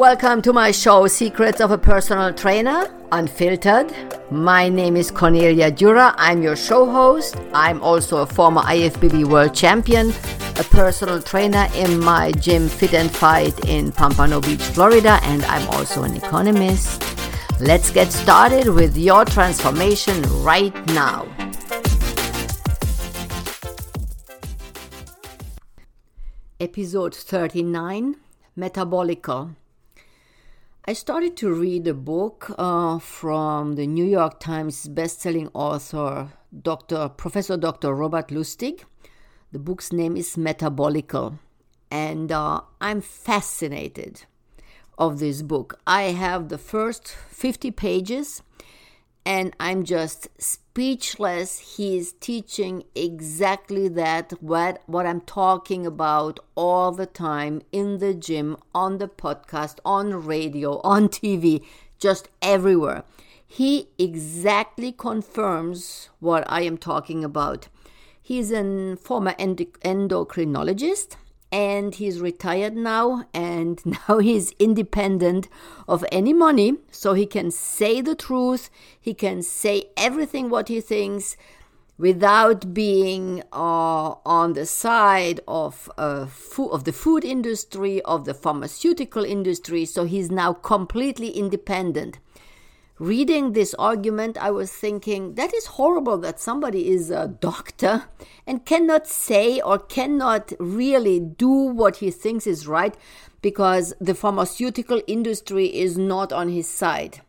Welcome to my show, Secrets of a Personal Trainer, Unfiltered. My name is Cornelia Dura. I'm your show host. I'm also a former IFBB world champion, a personal trainer in my gym Fit and Fight in Pompano Beach, Florida, and I'm also an economist. Let's get started with your transformation right now. Episode 39 Metabolical. I started to read a book uh, from the New York Times bestselling author, Dr. Professor Dr. Robert Lustig. The book's name is Metabolical, and uh, I'm fascinated of this book. I have the first 50 pages and I'm just speechless. He's teaching exactly that what what I'm talking about all the time in the gym, on the podcast, on radio, on TV, just everywhere. He exactly confirms what I am talking about. He's a former endocrinologist and he's retired now and now he's independent of any money so he can say the truth he can say everything what he thinks without being uh, on the side of uh, food, of the food industry of the pharmaceutical industry so he's now completely independent reading this argument, I was thinking that is horrible that somebody is a doctor and cannot say or cannot really do what he thinks is right because the pharmaceutical industry is not on his side.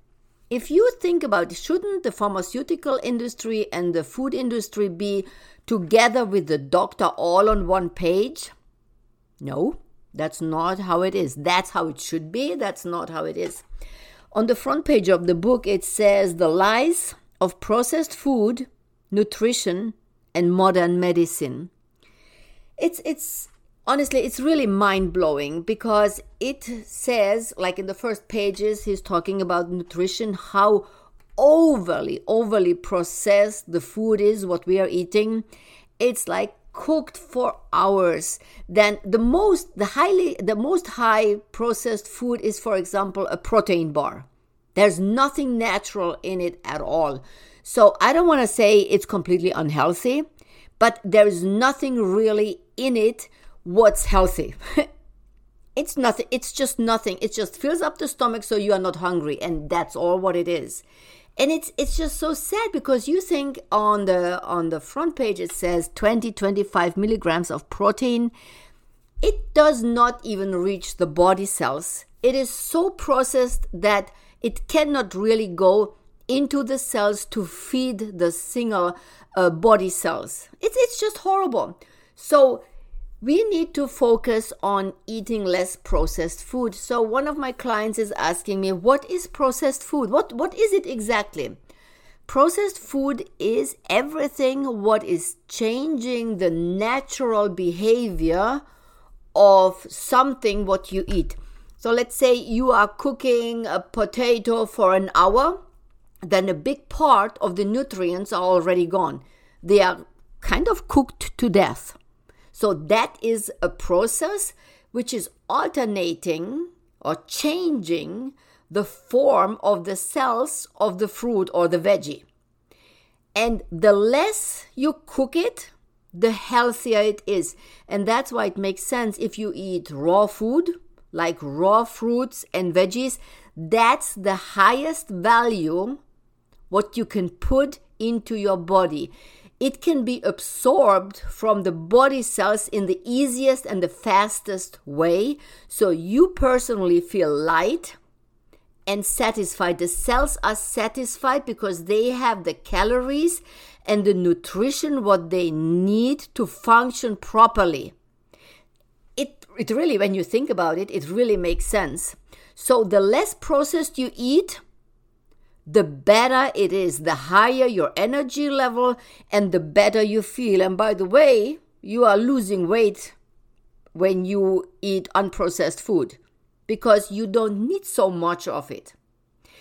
If you think about shouldn't the pharmaceutical industry and the food industry be together with the doctor all on one page? No, that's not how it is. That's how it should be. That's not how it is. On the front page of the book, it says the lies of processed food, nutrition, and modern medicine. It's, it's honestly, it's really mind blowing because it says, like in the first pages, he's talking about nutrition, how overly, overly processed the food is, what we are eating. It's like cooked for hours then the most the highly the most high processed food is for example a protein bar there's nothing natural in it at all. So i don't want to say it's completely unhealthy but there's nothing really in it what's healthy. It's nothing it's just nothing. It just fills up the stomach so you are not hungry and that's all what it is. And it's it's just so sad because you think on the on the front page it says 20 25 milligrams of protein. It does not even reach the body cells. It is so processed that it cannot really go into the cells to feed the single uh, body cells it's it's just horrible so we need to focus on eating less processed food. So one of my clients is asking me, what is processed food? What what is it exactly? Processed food is everything what is changing the natural behavior of something what you eat. So let's say you are cooking a potato for an hour, then a big part of the nutrients are already gone. They are kind of cooked to death. So that is a process which is alternating or changing the form of the cells of the fruit or the veggie. And the less you cook it, the healthier it is. And that's why it makes sense if you eat raw food, like raw fruits and veggies, that's the highest value what you can put into your body it can be absorbed from the body cells in the easiest and the fastest way. So you personally feel light and satisfied. The cells are satisfied because they have the calories and the nutrition what they need to function properly. It, it really, when you think about it, it really makes sense. So the less processed you eat, the better it is, the higher your energy level, and the better you feel. And by the way, you are losing weight when you eat unprocessed food because you don't need so much of it.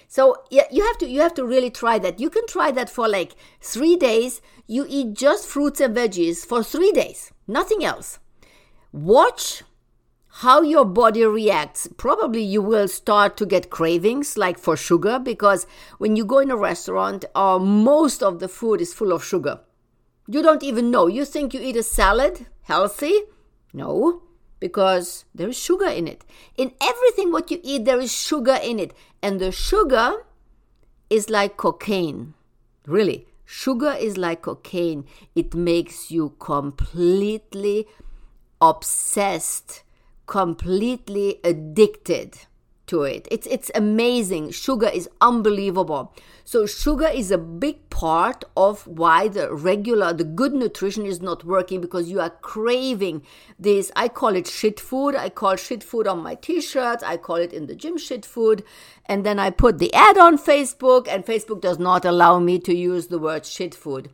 So yeah, you have to you have to really try that. You can try that for like 3 days. You eat just fruits and veggies for 3 days, nothing else. Watch how your body reacts. Probably you will start to get cravings like for sugar because when you go in a restaurant, uh, most of the food is full of sugar. You don't even know. You think you eat a salad, healthy? No, because there is sugar in it. In everything what you eat, there is sugar in it. And the sugar is like cocaine. Really. Sugar is like cocaine. It makes you completely obsessed completely addicted to it. It's it's amazing. Sugar is unbelievable. So sugar is a big part of why the regular the good nutrition is not working because you are craving this I call it shit food. I call shit food on my t-shirts. I call it in the gym shit food. And then I put the ad on Facebook and Facebook does not allow me to use the word shit food.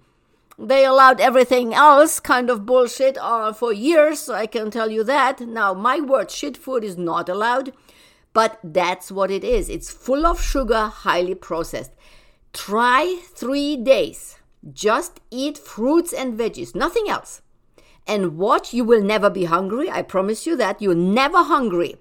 They allowed everything else kind of bullshit uh, for years, I can tell you that. Now, my word shit food is not allowed, but that's what it is. It's full of sugar, highly processed. Try three days. Just eat fruits and veggies, nothing else. And watch, you will never be hungry. I promise you that. You're never hungry.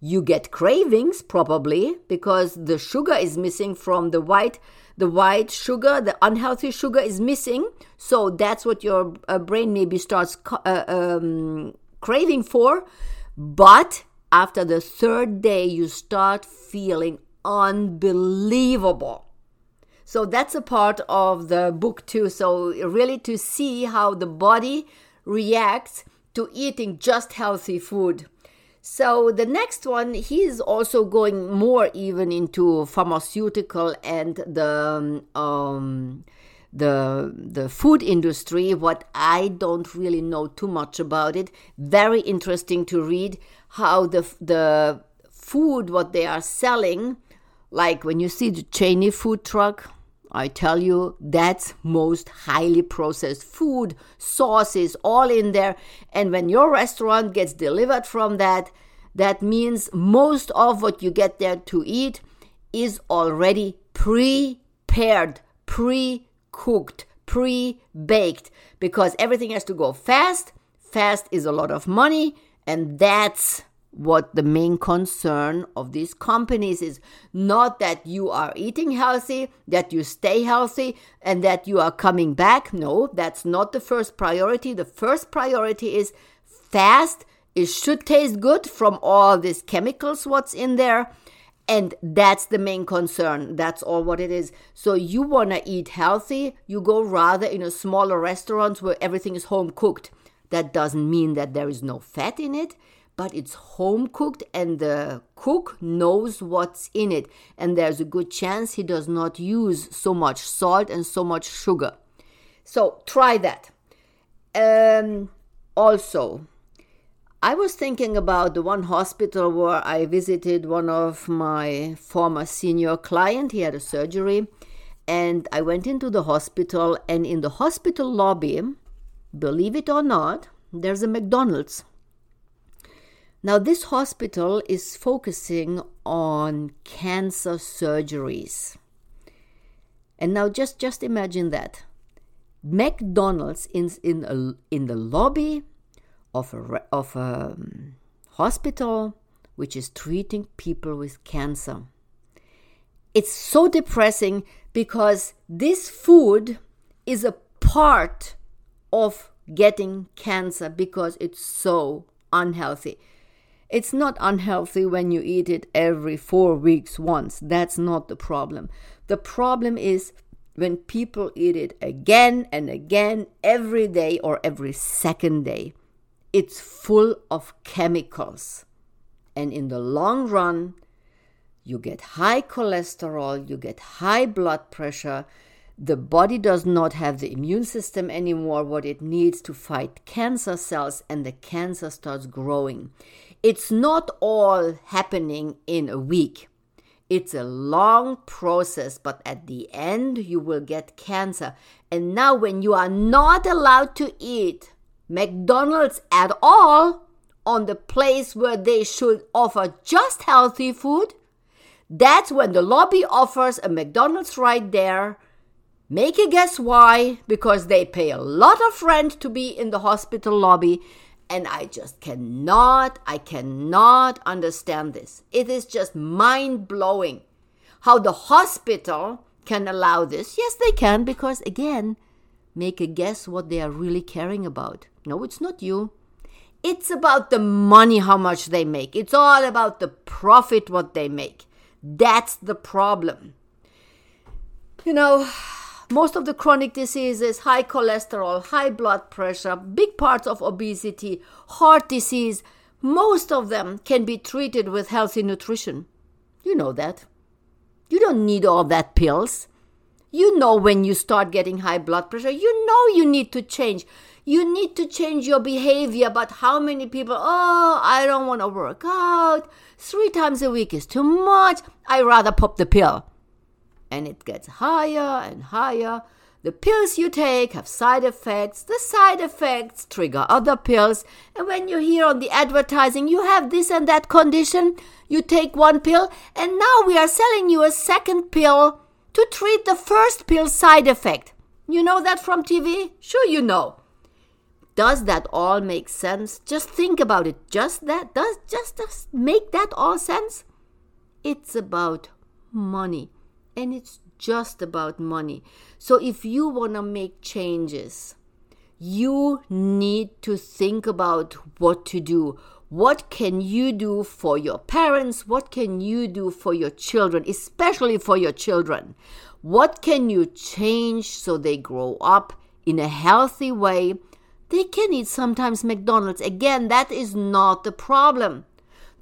You get cravings, probably, because the sugar is missing from the white the white sugar, the unhealthy sugar is missing. So that's what your uh, brain maybe starts uh, um, craving for. But after the third day, you start feeling unbelievable. So that's a part of the book too. So, really, to see how the body reacts to eating just healthy food. So the next one, he's also going more even into pharmaceutical and the um, the the food industry. What I don't really know too much about it. Very interesting to read how the the food what they are selling, like when you see the Cheney food truck. I tell you, that's most highly processed food, sauces, all in there. And when your restaurant gets delivered from that, that means most of what you get there to eat is already prepared, pre cooked, pre baked, because everything has to go fast. Fast is a lot of money, and that's what the main concern of these companies is not that you are eating healthy, that you stay healthy, and that you are coming back. No, that's not the first priority. The first priority is fast. It should taste good from all these chemicals, what's in there. And that's the main concern. That's all what it is. So you want to eat healthy, you go rather in a smaller restaurant where everything is home cooked. That doesn't mean that there is no fat in it but it's home cooked and the cook knows what's in it. And there's a good chance he does not use so much salt and so much sugar. So try that. Um, also i was thinking about the one hospital where i visited one of my former senior client. He had a surgery. And i went into the hospital. And in the hospital lobby believe it or not there's a mcdonald's now, this hospital is focusing on cancer surgeries. And now just, just imagine that. McDonald's in, in, a, in the lobby of a, of a um, hospital which is treating people with cancer. It's so depressing because this food is a part of getting cancer because it's so unhealthy. It's not unhealthy when you eat it every four weeks once. That's not the problem. The problem is when people eat it again and again, every day or every second day. It's full of chemicals. And in the long run, you get high cholesterol, you get high blood pressure. The body does not have the immune system anymore, what it needs to fight cancer cells, and the cancer starts growing. It's not all happening in a week. It's a long process, but at the end, you will get cancer. And now, when you are not allowed to eat McDonald's at all on the place where they should offer just healthy food, that's when the lobby offers a McDonald's right there. Make a guess why? Because they pay a lot of rent to be in the hospital lobby And I just cannot, I cannot understand this. It is just mind blowing how the hospital can allow this. Yes, they can, because again, make a guess what they are really caring about. No, it's not you. It's about the money, how much they make. It's all about the profit, what they make. That's the problem. You know, most of the chronic diseases, high cholesterol, high blood pressure, big parts of obesity, heart disease, most of them can be treated with healthy nutrition. You know that. You don't need all that pills. You know when you start getting high blood pressure, you know you need to change. You need to change your behavior. But how many people, oh, I don't want to work out. Three times a week is too much. I rather pop the pill and it gets higher and higher. The pills you take have side effects. The side effects trigger other pills. And when you hear on the advertising, you have this and that condition, you take one pill, and now we are selling you a second pill to treat the first pill side effect. You know that from TV? Sure, you know. Does that all make sense? Just think about it. Just that? Does just, just make that all sense? It's about money and it's just about money. So if you want to make changes, you need to think about what to do. What can you do for your parents? What can you do for your children, especially for your children? What can you change so they grow up in a healthy way? They can eat sometimes McDonald's. Again, that is not the problem.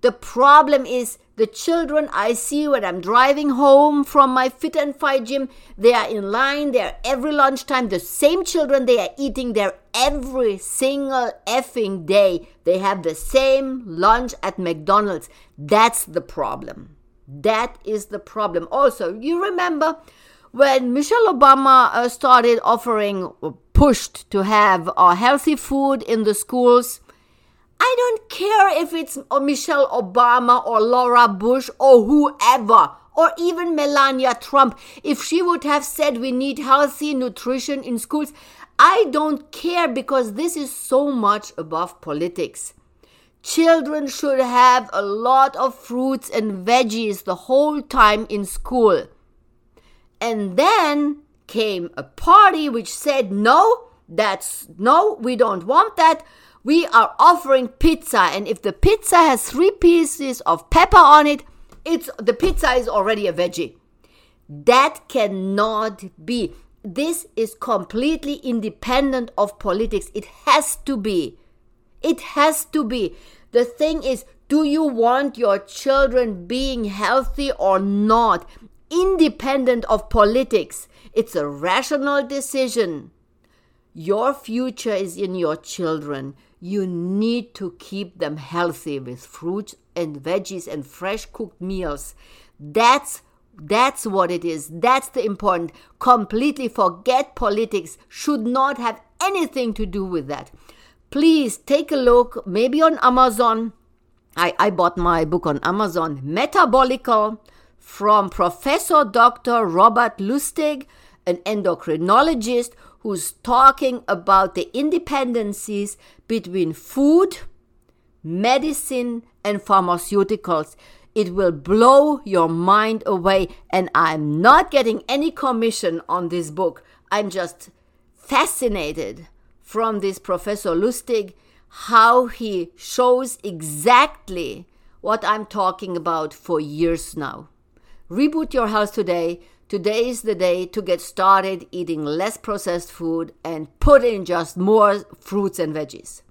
The problem is the children I see when I'm driving home from my fit and fight gym, they are in line there every lunchtime. The same children, they are eating there every single effing day. They have the same lunch at McDonald's. That's the problem. That is the problem. Also, you remember when Michelle Obama uh, started offering, pushed to have uh, healthy food in the schools I don't care if it's Michelle Obama or Laura Bush or whoever or even Melania Trump. If she would have said we need healthy nutrition in schools, I don't care because this is so much above politics. Children should have a lot of fruits and veggies the whole time in school. And then came a party which said, no, that's no, we don't want that we are offering pizza and if the pizza has three pieces of pepper on it it's the pizza is already a veggie. That cannot be. This is completely independent of politics. It has to be. It has to be. The thing is do you want your children being healthy or not? Independent of politics it's a rational decision. Your future is in your children you need to keep them healthy with fruits and veggies and fresh cooked meals. That's that's what it is. That's the important. Completely forget politics. Should not have anything to do with that. Please take a look, maybe on Amazon. I, I bought my book on Amazon, Metabolical, from Professor Dr. Robert Lustig, an endocrinologist who's talking about the independencies between food, medicine, and pharmaceuticals. It will blow your mind away. And I'm not getting any commission on this book. I'm just fascinated from this Professor Lustig how he shows exactly what I'm talking about for years now. Reboot Your Health Today Today is the day to get started eating less processed food and put in just more fruits and veggies.